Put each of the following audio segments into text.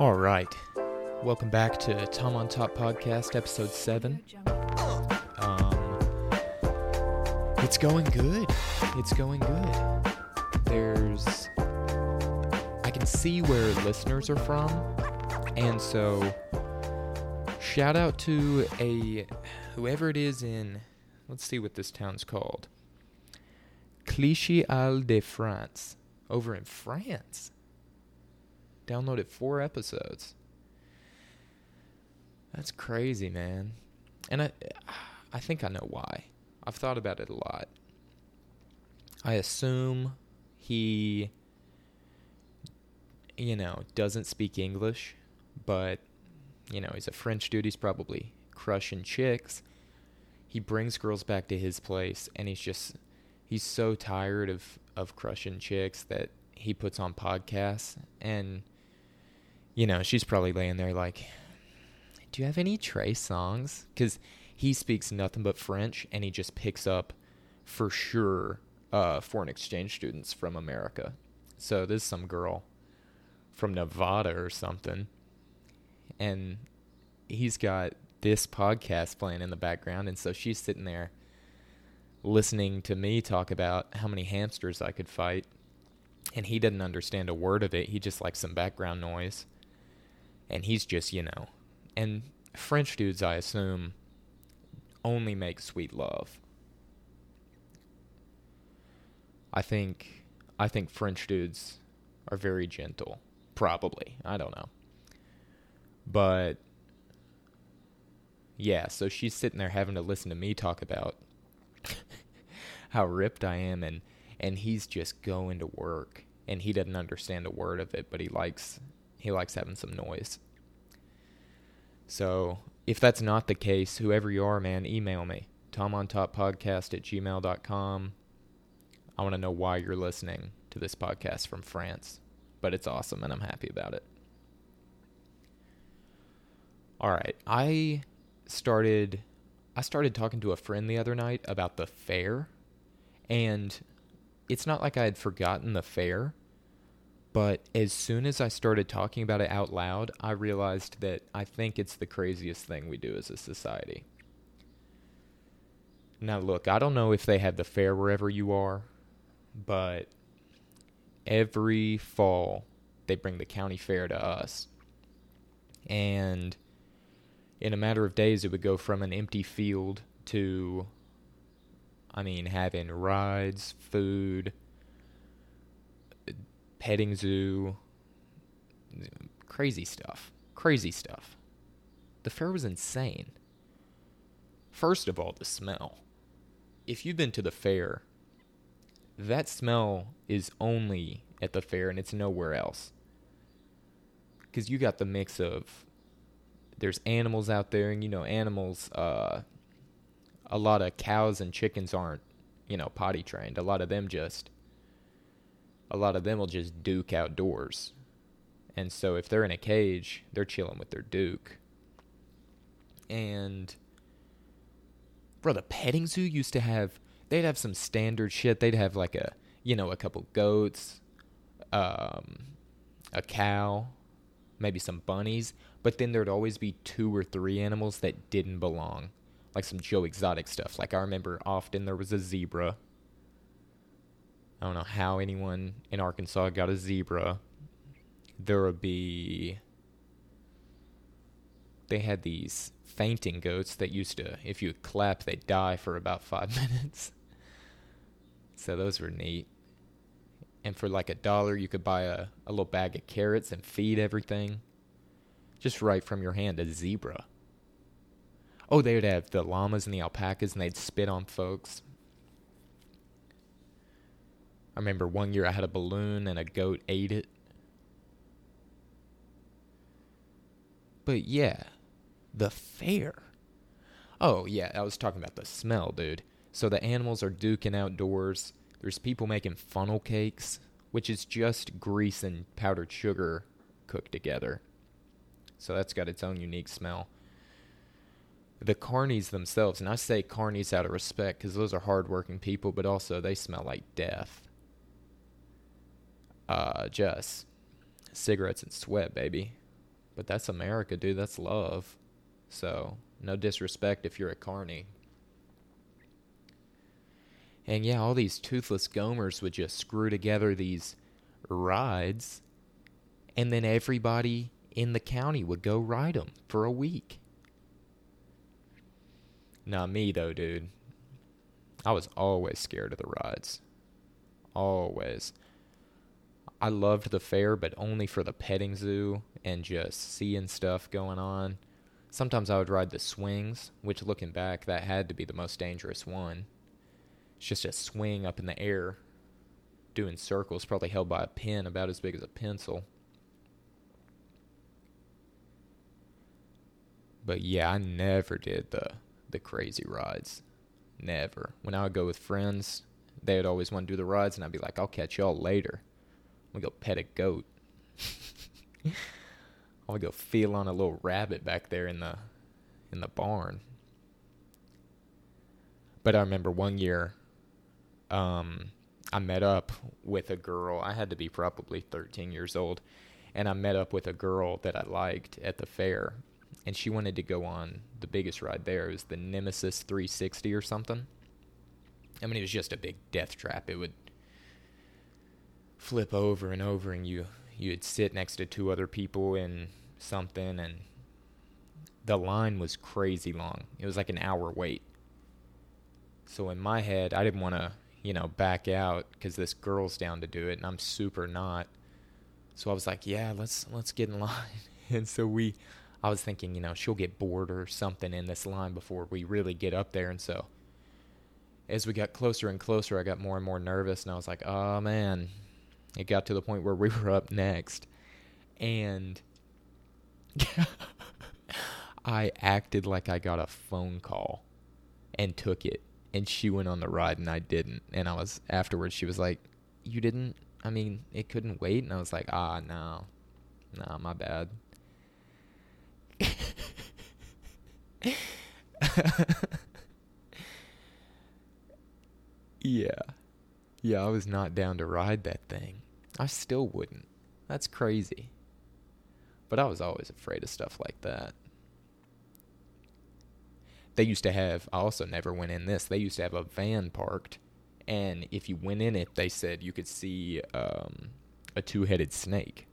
All right. Welcome back to Tom on Top Podcast, episode 7. Um, it's going good. It's going good. There's. I can see where listeners are from. And so, shout out to a. Whoever it is in. Let's see what this town's called. Clichy Île-de-France. Over in France downloaded four episodes. That's crazy, man. And I I think I know why. I've thought about it a lot. I assume he you know, doesn't speak English, but you know, he's a French dude, he's probably crushing chicks. He brings girls back to his place and he's just he's so tired of of crushing chicks that he puts on podcasts and you know, she's probably laying there like, do you have any Trey Songz? Because he speaks nothing but French and he just picks up for sure uh, foreign exchange students from America. So there's some girl from Nevada or something. And he's got this podcast playing in the background. And so she's sitting there listening to me talk about how many hamsters I could fight. And he didn't understand a word of it. He just likes some background noise and he's just you know, and French dudes, I assume, only make sweet love. I think I think French dudes are very gentle. Probably. I don't know. But yeah, so she's sitting there having to listen to me talk about how ripped I am and and he's just going to work and he doesn't understand a word of it, but he likes he likes having some noise. So if that's not the case, whoever you are, man, email me. TomOnTopPodcast at gmail.com. I want to know why you're listening to this podcast from France. But it's awesome and I'm happy about it. All right. I started I started talking to a friend the other night about the fair and it's not like I had forgotten the fair, but as soon as I started talking about it out loud, I realized that I think it's the craziest thing we do as a society. Now, look, I don't know if they have the fair wherever you are, but every fall they bring the county fair to us. And in a matter of days, it would go from an empty field to, I mean, having rides, food, petting zoo, crazy stuff. Crazy stuff. The fair was insane. First of all, the smell. If you've been to the fair, that smell is only at the fair and it's nowhere else. Because you got the mix of there's animals out there, and you know, animals, uh, a lot of cows and chickens aren't, you know, potty trained. A lot of them just a lot of them will just duke outdoors. And so if they're in a cage, they're chilling with their duke. And bro, the petting zoo used to have they'd have some standard shit. They'd have like a you know, a couple goats, um, a cow, maybe some bunnies, but then there'd always be two or three animals that didn't belong. Like some Joe Exotic stuff. Like I remember often there was a zebra I don't know how anyone in Arkansas got a zebra. There would be. They had these fainting goats that used to, if you clap, they'd die for about five minutes. so those were neat. And for like a dollar, you could buy a, a little bag of carrots and feed everything. Just right from your hand, a zebra. Oh, they would have the llamas and the alpacas, and they'd spit on folks. I remember one year I had a balloon and a goat ate it. But yeah, the fair. Oh, yeah, I was talking about the smell, dude. So the animals are duking outdoors. There's people making funnel cakes, which is just grease and powdered sugar cooked together. So that's got its own unique smell. The carnies themselves, and I say carnies out of respect because those are hardworking people, but also they smell like death uh, just cigarettes and sweat, baby. But that's America, dude. That's love. So, no disrespect if you're a carny. And yeah, all these toothless gomers would just screw together these rides, and then everybody in the county would go ride them for a week. Not me, though, dude. I was always scared of the rides. Always. I loved the fair, but only for the petting zoo and just seeing stuff going on. Sometimes I would ride the swings, which looking back, that had to be the most dangerous one. It's just a swing up in the air, doing circles, probably held by a pin about as big as a pencil. But yeah, I never did the the crazy rides. Never. When I would go with friends, they would always want to do the rides, and I'd be like, I'll catch y'all later. I'm to go pet a goat. I'll go feel on a little rabbit back there in the in the barn. But I remember one year, um, I met up with a girl. I had to be probably 13 years old, and I met up with a girl that I liked at the fair, and she wanted to go on the biggest ride there. It was the Nemesis 360 or something. I mean, it was just a big death trap. It would flip over and over, and you you'd sit next to two other people in something, and the line was crazy long. It was like an hour wait. So in my head, I didn't want to, you know, back out because this girl's down to do it, and I'm super not. So I was like, yeah, let's let's get in line. and so we I was thinking, you know, she'll get bored or something in this line before we really get up there. And so as we got closer and closer, I got more and more nervous. And I was like, oh, man. It got to the point where we were up next. And I acted like I got a phone call and took it. And she went on the ride and I didn't. And I was, afterwards, she was like, you didn't? I mean, it couldn't wait. And I was like, ah, no. No, my bad. yeah. Yeah, I was not down to ride that thing. I still wouldn't. That's crazy. But I was always afraid of stuff like that. They used to have, I also never went in this, they used to have a van parked. And if you went in it, they said you could see um, a two headed snake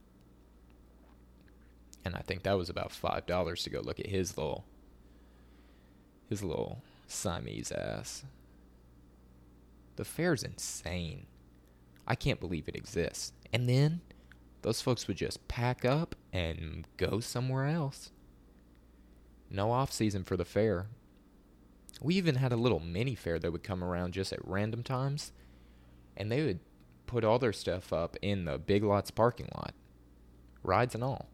and I think that was about five dollars to go look at his little his little Siamese ass. The fair's insane. I can't believe it exists. And then those folks would just pack up and go somewhere else. No off season for the fair. We even had a little mini fair that would come around just at random times, and they would put all their stuff up in the Big Lots parking lot, rides and all.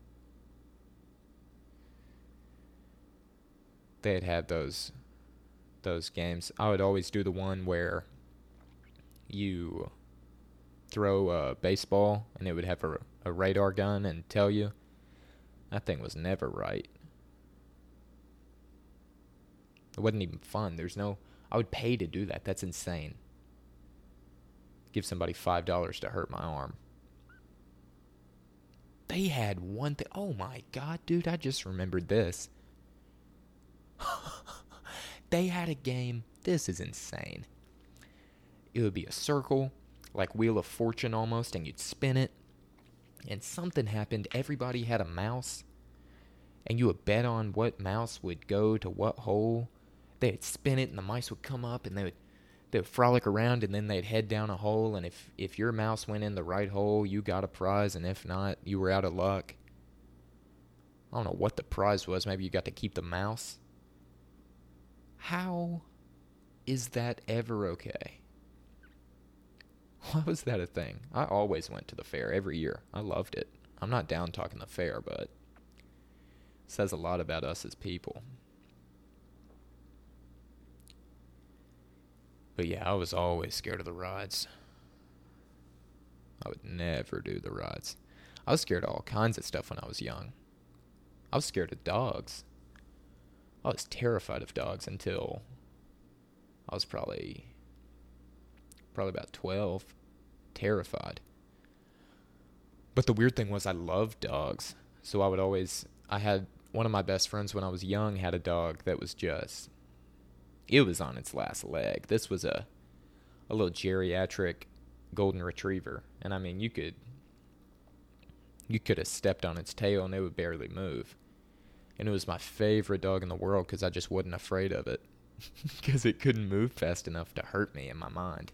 They'd have those those games. I would always do the one where you throw a baseball and it would have a, a radar gun and tell you. That thing was never right. It wasn't even fun. There's no. I would pay to do that. That's insane. Give somebody five dollars to hurt my arm. They had one thing. Oh my god, dude! I just remembered this. they had a game. This is insane. It would be a circle, like Wheel of Fortune almost, and you'd spin it. And something happened. Everybody had a mouse. And you would bet on what mouse would go to what hole. They'd spin it, and the mice would come up, and they would they would frolic around, and then they'd head down a hole. And if if your mouse went in the right hole, you got a prize, and if not, you were out of luck. I don't know what the prize was. Maybe you got to keep the mouse. How is that ever okay? Why was that a thing? I always went to the fair every year. I loved it. I'm not down talking the fair, but it says a lot about us as people. But yeah, I was always scared of the rides. I would never do the rides. I was scared of all kinds of stuff when I was young. I was scared of dogs. I was terrified of dogs until I was probably probably about 12 terrified but the weird thing was I loved dogs so I would always I had one of my best friends when I was young had a dog that was just it was on its last leg. This was a a little geriatric golden retriever, and I mean you could you could have stepped on its tail and it would barely move. And it was my favorite dog in the world because I just wasn't afraid of it because it couldn't move fast enough to hurt me in my mind.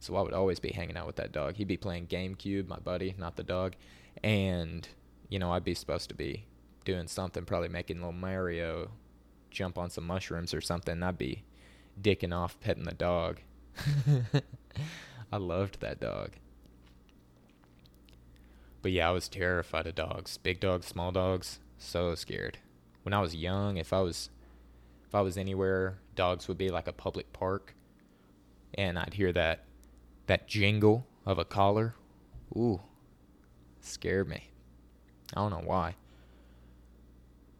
So I would always be hanging out with that dog. He'd be playing GameCube, my buddy, not the dog, and you know I'd be supposed to be doing something, probably making little Mario jump on some mushrooms or something. I'd be dicking off petting the dog. I loved that dog. But yeah, I was terrified of dogs. Big dogs, small dogs, so scared. When I was young, if I was if I was anywhere, dogs would be like a public park and I'd hear that that jingle of a collar. Ooh. Scared me. I don't know why.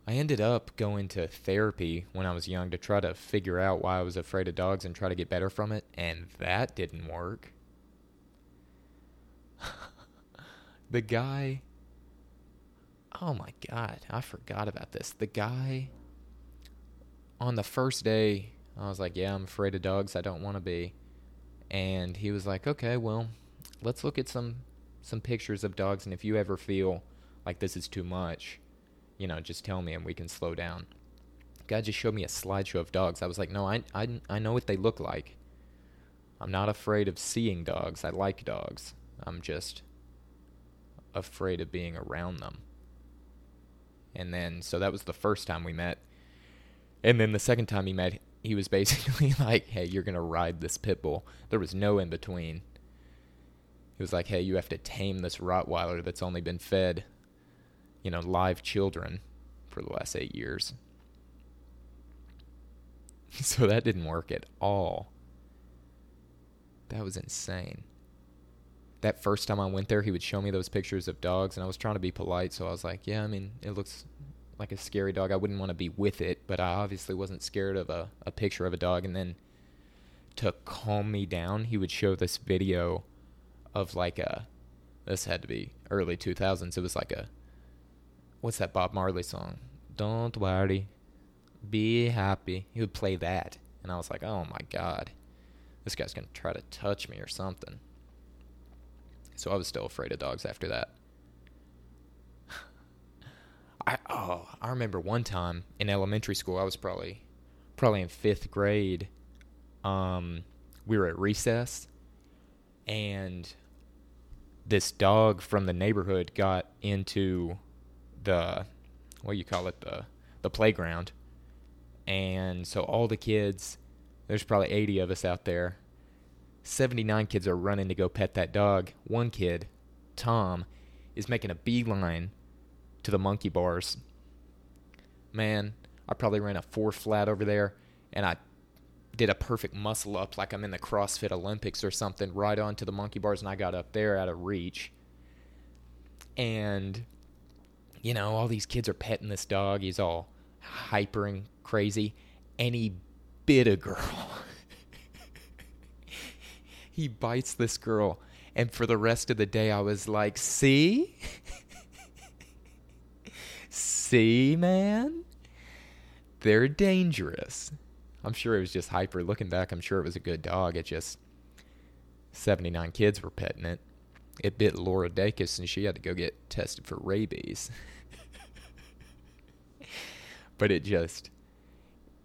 I ended up going to therapy when I was young to try to figure out why I was afraid of dogs and try to get better from it, and that didn't work. the guy. Oh my god, I forgot about this. The guy. On the first day, I was like, Yeah, I'm afraid of dogs. I don't want to be. And he was like, Okay, well, let's look at some some pictures of dogs and if you ever feel like this is too much you know, just tell me and we can slow down. Guy just showed me a slideshow of dogs. I was like, no, I, I, I know what they look like. I'm not afraid of seeing dogs. I like dogs. I'm just afraid of being around them. And then, so that was the first time we met. And then the second time he met, he was basically like, hey, you're to ride this pit bull. There was no in between. He was like, hey, you have to tame this Rottweiler that's only been fed you know, live children for the last eight years. So that didn't work at all. That was insane. That first time I went there, he would show me those pictures of dogs, and I was trying to be polite, so I was like, Yeah, I mean, it looks like a scary dog. I wouldn't want to be with it, but I obviously wasn't scared of a, a picture of a dog. And then to calm me down, he would show this video of like a, this had to be early 2000s. It was like a what's that Bob Marley song? Don't worry, be happy. He would play that, and I was like, oh my god, this guy's gonna try to touch me or something. So I was still afraid of dogs after that. I oh, I remember one time in elementary school, I was probably probably in fifth grade. Um, we were at recess, and this dog from the neighborhood got into the what do you call it the the playground, and so all the kids, there's probably 80 of us out there. 79 kids are running to go pet that dog. One kid, Tom, is making a beeline to the monkey bars. Man, I probably ran a four flat over there, and I did a perfect muscle up like I'm in the CrossFit Olympics or something right onto the monkey bars, and I got up there out of reach. And you know, all these kids are petting this dog. He's all hyper and crazy. And he bit a girl. he bites this girl. And for the rest of the day, I was like, see? see, man? They're dangerous. I'm sure it was just hyper. Looking back, I'm sure it was a good dog. It just 79 kids were petting it it bit Laura Dacus and she had to go get tested for rabies. but it just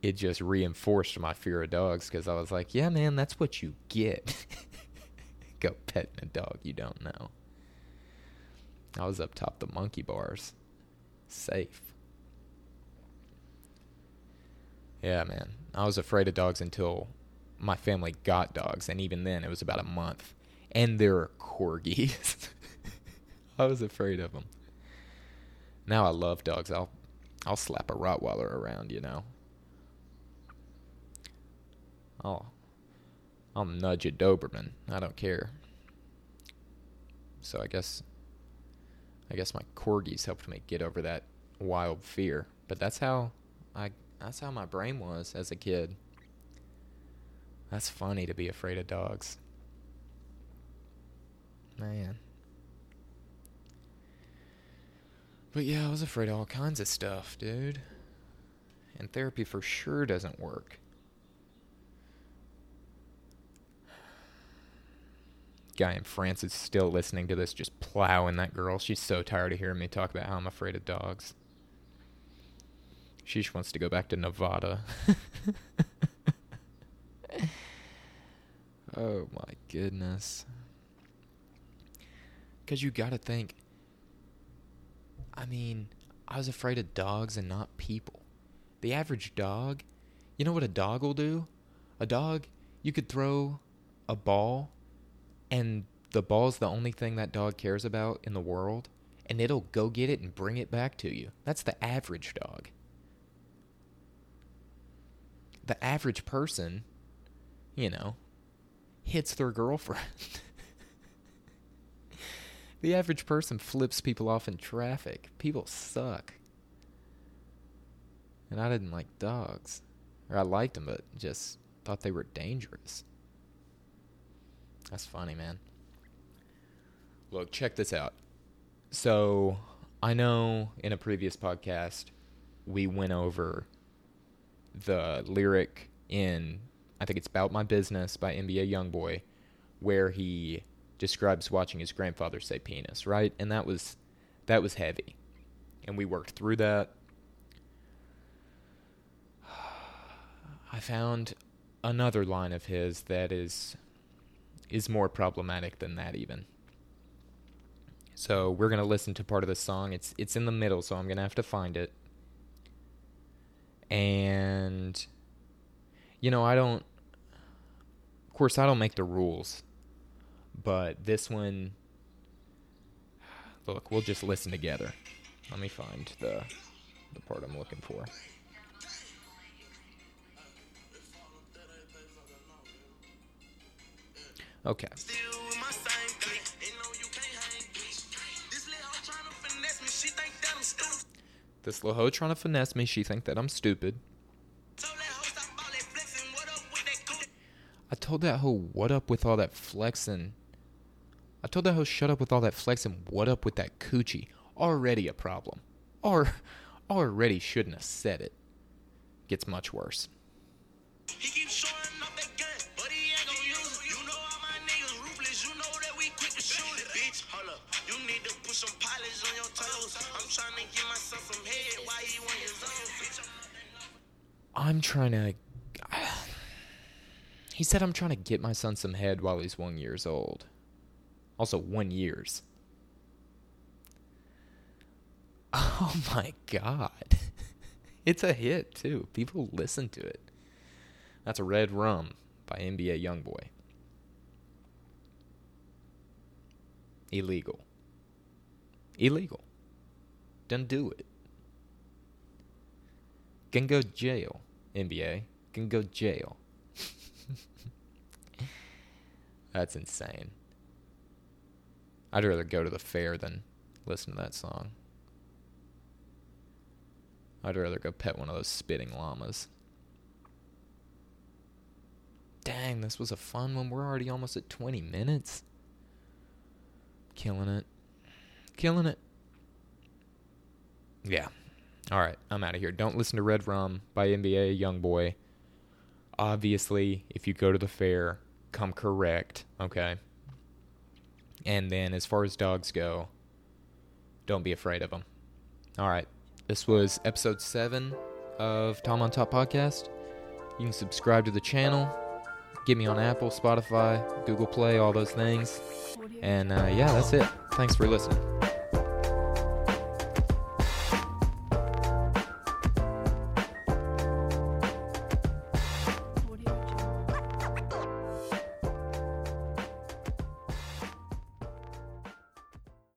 it just reinforced my fear of dogs because I was like, yeah, man, that's what you get. go petting a dog you don't know. I was up top the monkey bars. Safe. Yeah, man. I was afraid of dogs until my family got dogs, and even then, it was about a month and they're corgis. I was afraid of them. Now I love dogs. I'll I'll slap a Rottweiler around, you know. I'll I'll nudge a Doberman. I don't care. So I guess I guess my corgis helped me get over that wild fear. But that's how I that's how my brain was as a kid. That's funny to be afraid of dogs. Man. But yeah, I was afraid of all kinds of stuff, dude. And therapy for sure doesn't work. Guy in France is still listening to this, just plowing that girl. She's so tired of hearing me talk about how I'm afraid of dogs. She just wants to go back to Nevada. oh my goodness. Because you gotta think. I mean, I was afraid of dogs and not people. The average dog, you know what a dog will do? A dog, you could throw a ball, and the ball's the only thing that dog cares about in the world, and it'll go get it and bring it back to you. That's the average dog. The average person, you know, hits their girlfriend. the average person flips people off in traffic. People suck. And I didn't like dogs. Or I liked them, but just thought they were dangerous. That's funny, man. Look, check this out. So, I know in a previous podcast we went over the lyric in I think it's About My Business by NBA Youngboy where he describes watching his grandfather say penis, right? And that was that was heavy. And we worked through that. I found another line of his that is is more problematic than that even. So we're gonna listen to part of the song. It's it's in the middle, so I'm gonna have to find it. And you know, I don't of course I don't make the rules. But this one look, we'll just listen together. Let me find the the part I'm looking for. Okay. This little hoe trying to finesse me. She think that I'm stupid. I told that hoe what up with all that flexing. I told that hoe shut up with all that flexing. What up with that coochie? Already a problem. Or already shouldn't have said it. Gets much worse. I'm trying to. He said I'm trying to get my son some head while he's one years old. Also, one years. Oh my god. It's a hit, too. People listen to it. That's a Red Rum by NBA Youngboy. Illegal. Illegal. Don't do it. Can go jail, NBA. Can go jail. That's insane. I'd rather go to the fair than listen to that song. I'd rather go pet one of those spitting llamas. Dang, this was a fun one. We're already almost at 20 minutes. Killing it. Killing it. Yeah. All right, I'm out of here. Don't listen to Red Rum by NBA Youngboy. Obviously, if you go to the fair, come correct, okay? And then as far as dogs go, don't be afraid of them. All right. This was episode 7 of Tom on Top podcast. You can subscribe to the channel. Get me on Apple, Spotify, Google Play, all those things. And uh, yeah, that's it. Thanks for listening.